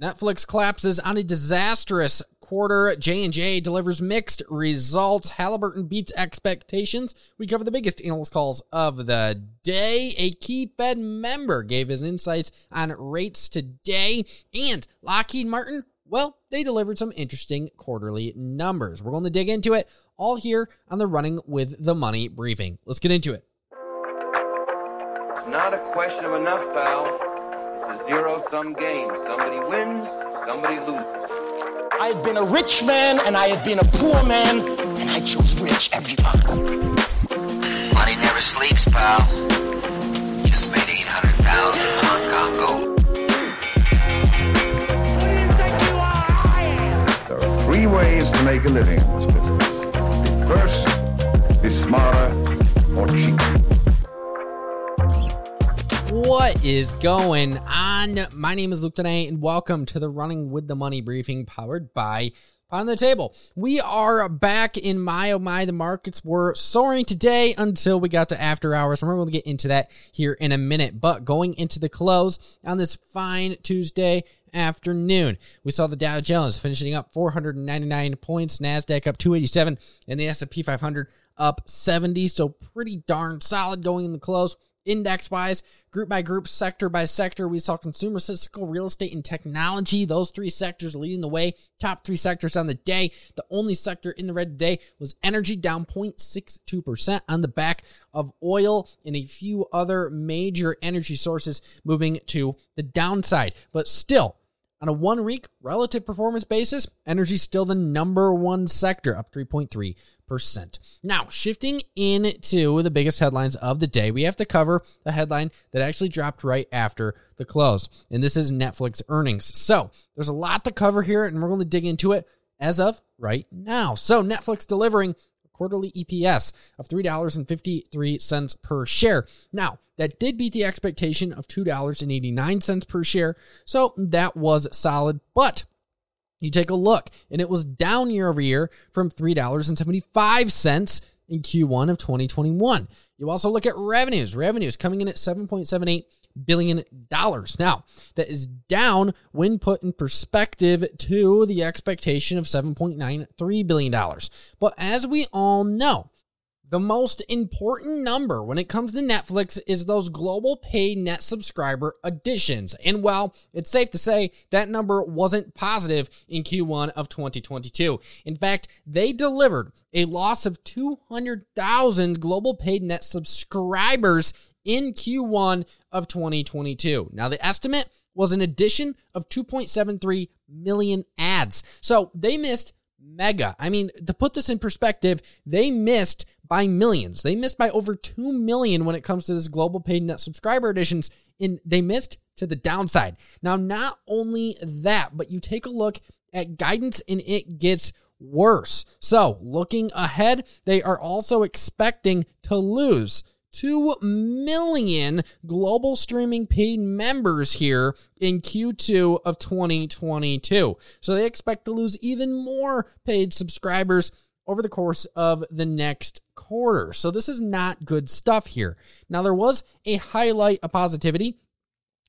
Netflix collapses on a disastrous quarter. J&J delivers mixed results. Halliburton beats expectations. We cover the biggest analyst calls of the day. A key Fed member gave his insights on rates today. And Lockheed Martin, well, they delivered some interesting quarterly numbers. We're going to dig into it all here on the Running with the Money briefing. Let's get into it. It's not a question of enough, pal. It's a zero sum game. Somebody wins, somebody loses. I have been a rich man and I have been a poor man, and I chose rich every time. Money never sleeps, pal. Just made 800,000 Hong Kong gold. There are three ways to make a living in this business. First, be smarter, or cheaper. What is going on? My name is Luke Denay, and welcome to the Running with the Money briefing powered by on the table. We are back in my oh my. The markets were soaring today until we got to after hours. We're going to get into that here in a minute. But going into the close on this fine Tuesday afternoon, we saw the Dow Jones finishing up 499 points, Nasdaq up 287, and the S&P 500 up 70. So pretty darn solid going in the close. Index wise, group by group, sector by sector, we saw consumer, cyclical, real estate, and technology. Those three sectors leading the way. Top three sectors on the day. The only sector in the red today was energy, down 0.62% on the back of oil and a few other major energy sources moving to the downside. But still, on a one week relative performance basis, energy still the number one sector, up 3.3%. Now, shifting into the biggest headlines of the day, we have to cover a headline that actually dropped right after the close, and this is Netflix earnings. So, there's a lot to cover here, and we're going to dig into it as of right now. So, Netflix delivering quarterly EPS of $3.53 per share. Now, that did beat the expectation of $2.89 per share, so that was solid, but you take a look, and it was down year over year from $3.75 in Q1 of 2021. You also look at revenues. Revenues coming in at 7.78 billion dollars. Now, that is down when put in perspective to the expectation of 7.93 billion dollars. But as we all know, the most important number when it comes to Netflix is those global paid net subscriber additions. And while it's safe to say that number wasn't positive in Q1 of 2022, in fact, they delivered a loss of 200,000 global paid net subscribers in Q1 of 2022. Now, the estimate was an addition of 2.73 million ads. So they missed mega. I mean, to put this in perspective, they missed by millions. They missed by over 2 million when it comes to this global paid net subscriber additions and they missed to the downside. Now, not only that, but you take a look at guidance and it gets worse. So, looking ahead, they are also expecting to lose 2 million global streaming paid members here in Q2 of 2022. So they expect to lose even more paid subscribers over the course of the next quarter. So this is not good stuff here. Now, there was a highlight of positivity,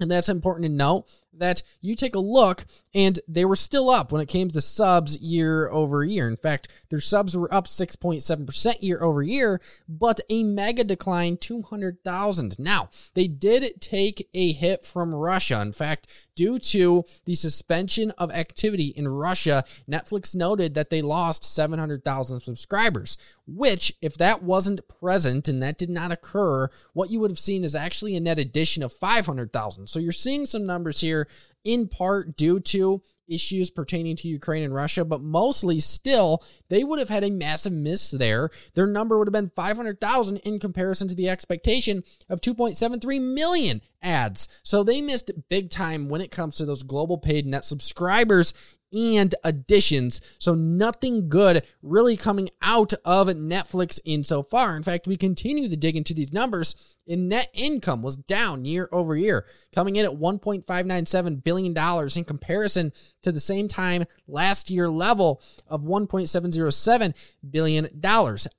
and that's important to note that you take a look and they were still up when it came to subs year over year. In fact, their subs were up 6.7% year over year, but a mega decline 200,000. Now, they did take a hit from Russia. In fact, due to the suspension of activity in Russia, Netflix noted that they lost 700,000 subscribers, which, if that wasn't present and that did not occur, what you would have seen is actually a net addition of 500,000. So you're seeing some numbers here in part due to issues pertaining to Ukraine and Russia, but mostly still, they would have had a massive miss there. Their number would have been 500,000 in comparison to the expectation of 2.73 million ads. So they missed big time when it comes to those global paid net subscribers and additions. So nothing good really coming out of Netflix insofar. In fact, we continue to dig into these numbers. And net income was down year over year, coming in at $1.597 billion in comparison to the same time last year level of $1.707 billion.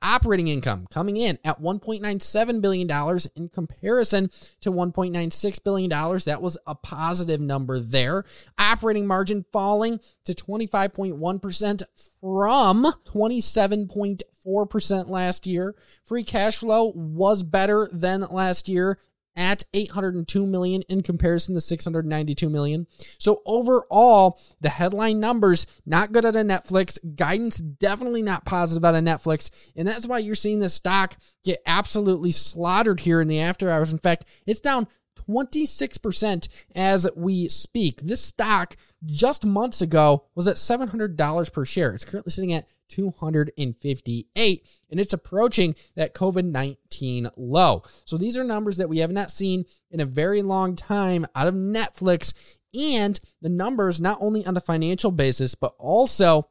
Operating income coming in at $1.97 billion in comparison to $1.96 billion. That was a positive number there. Operating margin falling to 25.1% from 27.4% last year. Free cash flow was better than last year at 802 million in comparison to 692 million. So overall, the headline numbers not good at a Netflix, guidance definitely not positive out of Netflix, and that's why you're seeing the stock get absolutely slaughtered here in the after hours. In fact, it's down 26% as we speak. This stock just months ago was at $700 per share. It's currently sitting at 258 and it's approaching that COVID-19 low. So these are numbers that we have not seen in a very long time out of Netflix and the numbers not only on a financial basis but also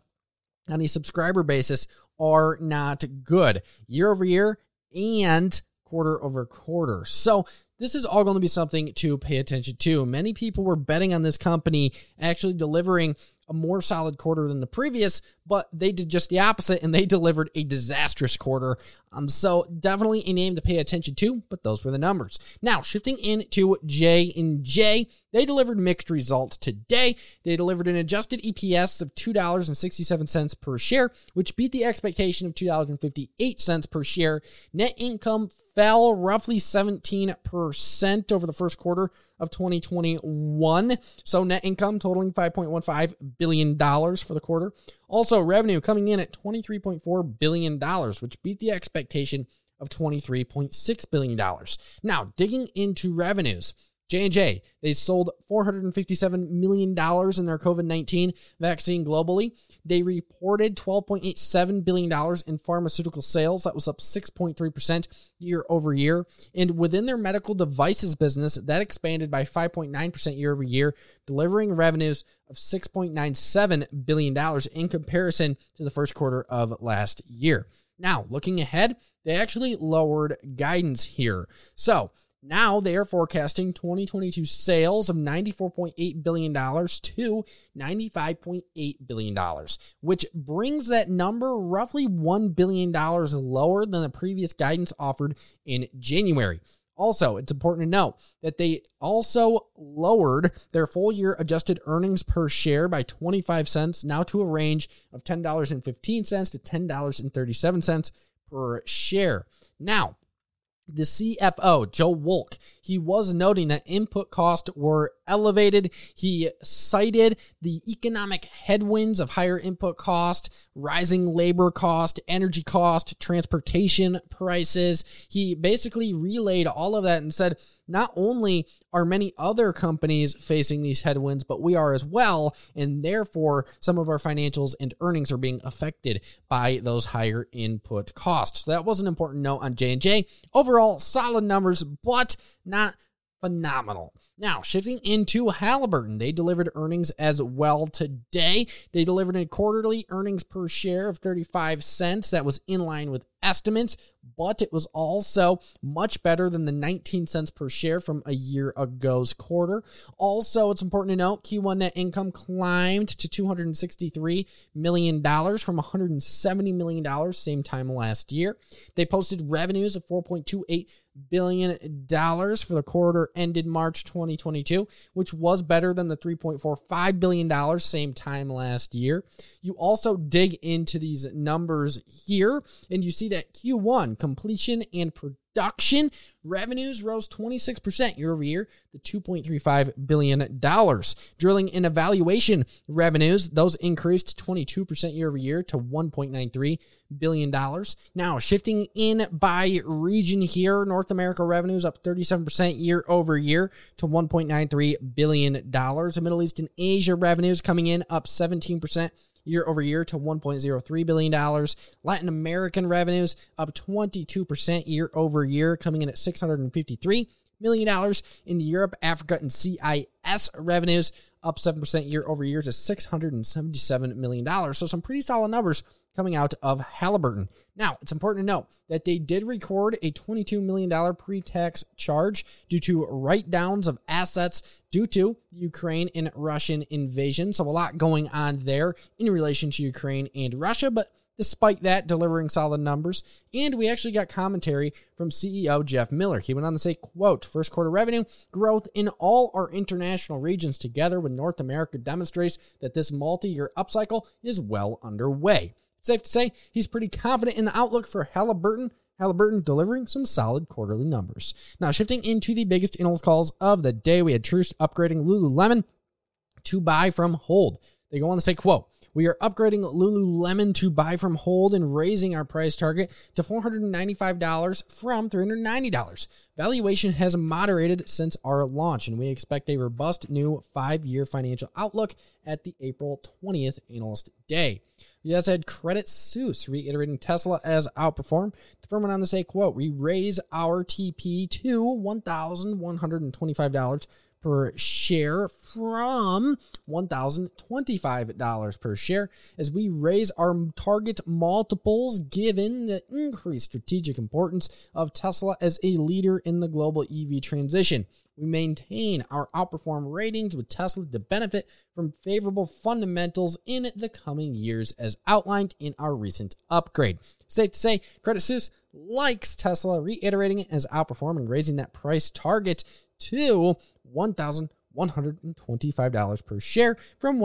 on a subscriber basis are not good year over year and quarter over quarter. So this is all going to be something to pay attention to. Many people were betting on this company actually delivering a more solid quarter than the previous, but they did just the opposite and they delivered a disastrous quarter. Um, so definitely a name to pay attention to, but those were the numbers. Now shifting into J and J, they delivered mixed results today. They delivered an adjusted EPS of $2.67 per share, which beat the expectation of $2.58 per share. Net income fell roughly 17% over the first quarter of 2021. So net income totaling $5.15 billion dollars for the quarter. Also, revenue coming in at $23.4 billion, which beat the expectation of $23.6 billion. Now, digging into revenues. J&J, they sold $457 million in their COVID-19 vaccine globally. They reported $12.87 billion in pharmaceutical sales. That was up 6.3% year over year. And within their medical devices business, that expanded by 5.9% year over year, delivering revenues of $6.97 billion in comparison to the first quarter of last year. Now, looking ahead, they actually lowered guidance here. So, now they are forecasting 2022 sales of $94.8 billion to $95.8 billion, which brings that number roughly $1 billion lower than the previous guidance offered in January. Also, it's important to note that they also lowered their full year adjusted earnings per share by 25 cents, now to a range of $10.15 to $10.37 per share. Now, the CFO, Joe Wolk, he was noting that input costs were elevated. He cited the economic headwinds of higher input cost, rising labor cost, energy cost, transportation prices. He basically relayed all of that and said, not only are many other companies facing these headwinds, but we are as well. And therefore, some of our financials and earnings are being affected by those higher input costs. So that was an important note on J&J. Overall, solid numbers, but not phenomenal. Now, shifting into Halliburton, they delivered earnings as well today. They delivered a quarterly earnings per share of 35 cents. That was in line with estimates, but it was also much better than the 19 cents per share from a year ago's quarter. Also, it's important to note Q1 net income climbed to $263 million from $170 million same time last year. They posted revenues of 4.28 billion dollars for the quarter ended March 2022, which was better than the 3.45 billion dollars same time last year. You also dig into these numbers here and you see that Q1 completion and production production revenues rose 26% year over year to $2.35 billion. Drilling and evaluation revenues, those increased 22% year over year to $1.93 billion. Now, shifting in by region here, North America revenues up 37% year over year to $1.93 billion. The Middle East and Asia revenues coming in up 17% year over year to $1.03 billion. Latin American revenues up 22% year over year, coming in at $653 million. In Europe, Africa, and CIS revenues up 7% year over year to $677 million. So some pretty solid numbers coming out of Halliburton. Now, it's important to note that they did record a $22 million pre tax charge due to write downs of assets due to Ukraine and Russian invasion. So, a lot going on there in relation to Ukraine and Russia, but despite that, delivering solid numbers. And we actually got commentary from CEO Jeff Miller. He went on to say, quote, first quarter revenue growth in all our international regions together with North America demonstrates that this multi-year upcycle is well underway. Safe to say, he's pretty confident in the outlook for Halliburton. Halliburton delivering some solid quarterly numbers. Now, shifting into the biggest analyst calls of the day, we had Truist upgrading Lululemon to buy from hold. They go on to say, quote, we are upgrading Lululemon to buy from hold and raising our price target to $495 from $390. Valuation has moderated since our launch, and we expect a robust new five year financial outlook at the April 20th Analyst Day. We also had Credit Suisse reiterating Tesla as outperform. The firm went on to say, quote, we raise our TP to $1,125 per share from $1,025 per share as we raise our target multiples given the increased strategic importance of Tesla as a leader in the global EV transition. We maintain our outperform ratings with Tesla to benefit from favorable fundamentals in the coming years as outlined in our recent upgrade. Safe to say, Credit Suisse likes Tesla, reiterating it as outperform and raising that price target to $1,125 per share from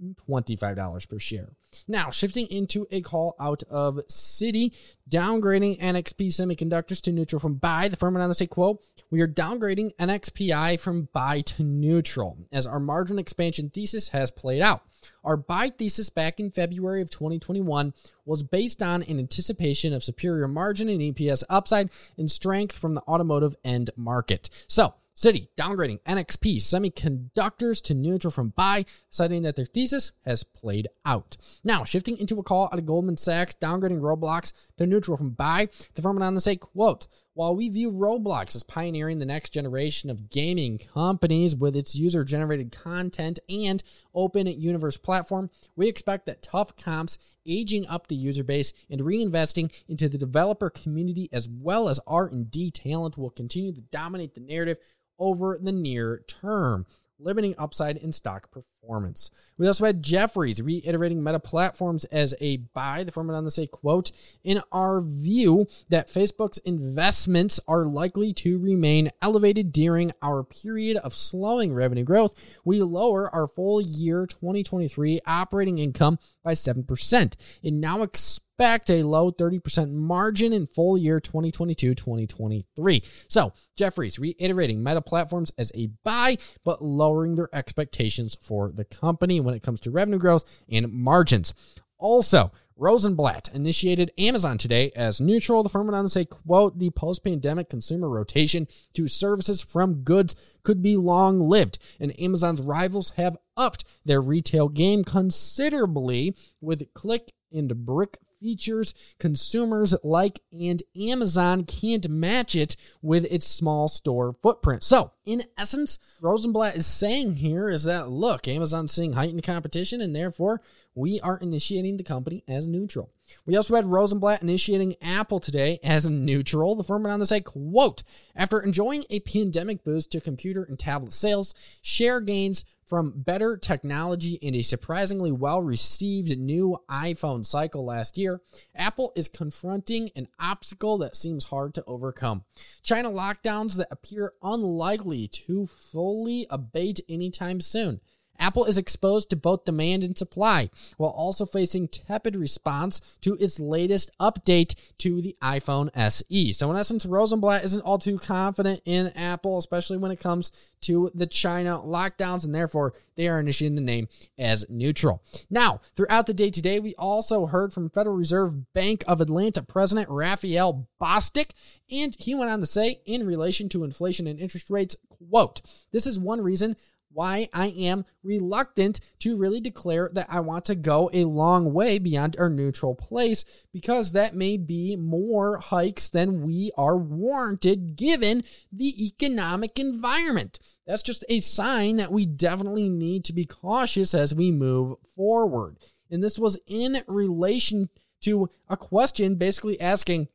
$1,025 per share. Now, shifting into a call out of Citi, downgrading NXP Semiconductors to neutral from buy. The firm on to quote, we are downgrading NXPI from buy to neutral as our margin expansion thesis has played out. Our buy thesis back in February of 2021 was based on an anticipation of superior margin and EPS upside and strength from the automotive end market. So, Citi downgrading NXP semiconductors to neutral from buy, citing that their thesis has played out. Now, shifting into a call out of Goldman Sachs, downgrading Roblox to neutral from buy, the firm to say, quote, while we view Roblox as pioneering the next generation of gaming companies with its user generated content and open universe platform, we expect that tough comps, aging up the user base, and reinvesting into the developer community as well as R&D talent will continue to dominate the narrative over the near term, limiting upside in stock performance. We also had Jefferies reiterating Meta Platforms as a buy. The firm went on to say, quote, in our view that Facebook's investments are likely to remain elevated during our period of slowing revenue growth, we lower our full year 2023 operating income by 7% and now expect expect a low 30% margin in full year 2022 2023. So, Jefferies reiterating Meta Platforms as a buy, but lowering their expectations for the company when it comes to revenue growth and margins. Also, Rosenblatt initiated Amazon today as neutral. The firm went on to say, quote, the post-pandemic consumer rotation to services from goods could be long-lived, and Amazon's rivals have upped their retail game considerably with click and brick features consumers like, and Amazon can't match it with its small store footprint. So, in essence, Rosenblatt is saying here is that look, Amazon's seeing heightened competition, and therefore we are initiating the company as neutral. We also had Rosenblatt initiating Apple today as neutral. The firm went on to say, quote, after enjoying a pandemic boost to computer and tablet sales, share gains from better technology and a surprisingly well received new iPhone cycle last year, Apple is confronting an obstacle that seems hard to overcome. China lockdowns that appear unlikely to fully abate anytime soon. Apple is exposed to both demand and supply, while also facing tepid response to its latest update to the iPhone SE. So, in essence, Rosenblatt isn't all too confident in Apple, especially when it comes to the China lockdowns, and therefore they are initiating the name as neutral. Now, throughout the day today, we also heard from Federal Reserve Bank of Atlanta President Raphael Bostic, and he went on to say, in relation to inflation and interest rates, quote, this is one reason why I am reluctant to really declare that I want to go a long way beyond our neutral place because that may be more hikes than we are warranted given the economic environment. That's just a sign that we definitely need to be cautious as we move forward. And this was in relation to a question basically asking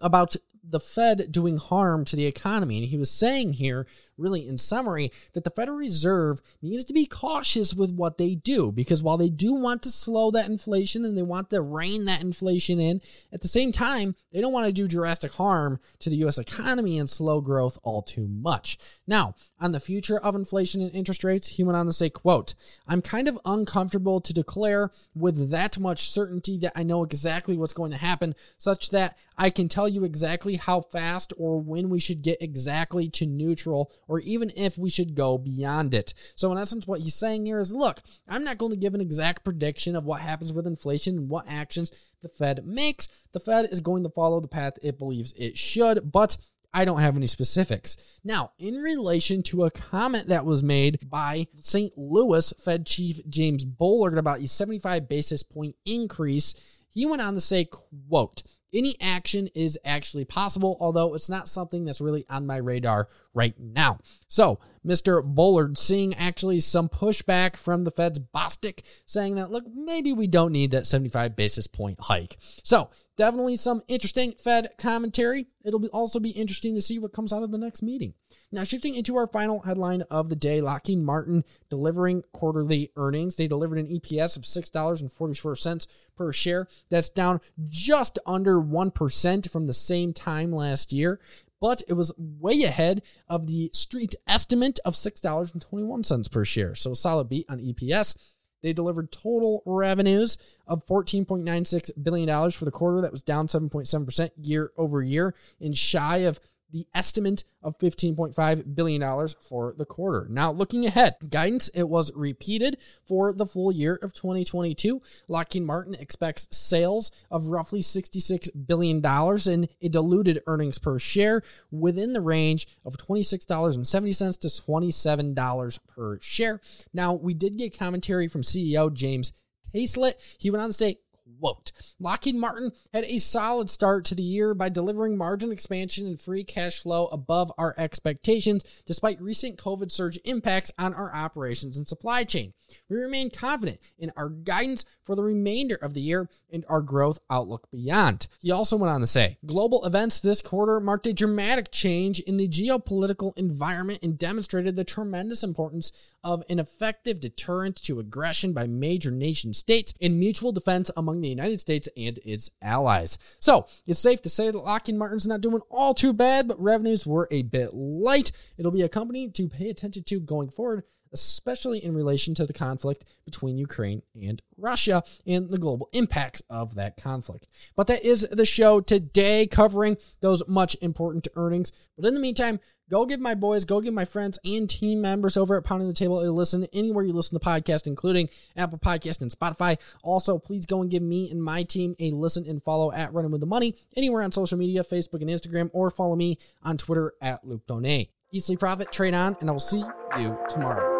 about the Fed doing harm to the economy. And he was saying here, really in summary, that the Federal Reserve needs to be cautious with what they do because while they do want to slow that inflation and they want to rein that inflation in, at the same time, they don't want to do drastic harm to the US economy and slow growth all too much. Now, on the future of inflation and interest rates, he went on to say, quote, I'm kind of uncomfortable to declare with that much certainty that I know exactly what's going to happen, such that I can tell you exactly how fast or when we should get exactly to neutral or even if we should go beyond it. So, in essence, what he's saying here is look, I'm not going to give an exact prediction of what happens with inflation and what actions the Fed makes. The Fed is going to follow the path it believes it should, but I don't have any specifics. Now, in relation to a comment that was made by St. Louis Fed Chief James Bullard about a 75 basis point increase, he went on to say, quote, any action is actually possible, although it's not something that's really on my radar right now. So, Mr. Bullard seeing actually some pushback from the Fed's Bostic saying that, look, maybe we don't need that 75 basis point hike. So, definitely some interesting Fed commentary. It'll be also be interesting to see what comes out of the next meeting. Now, shifting into our final headline of the day, Lockheed Martin delivering quarterly earnings. They delivered an EPS of $6.44 per share. That's down just under 1% from the same time last year but it was way ahead of the street estimate of $6.21 per share. So a solid beat on EPS. They delivered total revenues of $14.96 billion for the quarter. That was down 7.7% year over year and shy of the estimate of $15.5 billion for the quarter. Now, looking ahead, guidance, it was repeated for the full year of 2022. Lockheed Martin expects sales of roughly $66 billion and a diluted earnings per share within the range of $26.70 to $27 per share. Now, we did get commentary from CEO James Taiclet. He went on to say, Lockheed Martin had a solid start to the year by delivering margin expansion and free cash flow above our expectations, despite recent COVID surge impacts on our operations and supply chain. We remain confident in our guidance for the remainder of the year and our growth outlook beyond. He also went on to say global events this quarter marked a dramatic change in the geopolitical environment and demonstrated the tremendous importance of an effective deterrent to aggression by major nation states and mutual defense among the United States and its allies. So it's safe to say that Lockheed Martin's not doing all too bad, but revenues were a bit light. It'll be a company to pay attention to going forward especially in relation to the conflict between Ukraine and Russia and the global impacts of that conflict. But that is the show today, covering those much important earnings. But in the meantime, go give my boys, go give my friends and team members over at Pounding the Table a listen anywhere you listen to podcasts, including Apple Podcast and Spotify. Also, please go and give me and my team a listen and follow at Running with the Money anywhere on social media, Facebook and Instagram, or follow me on Twitter at Luke Donay. Sleep, profit, trade on, and I will see you tomorrow.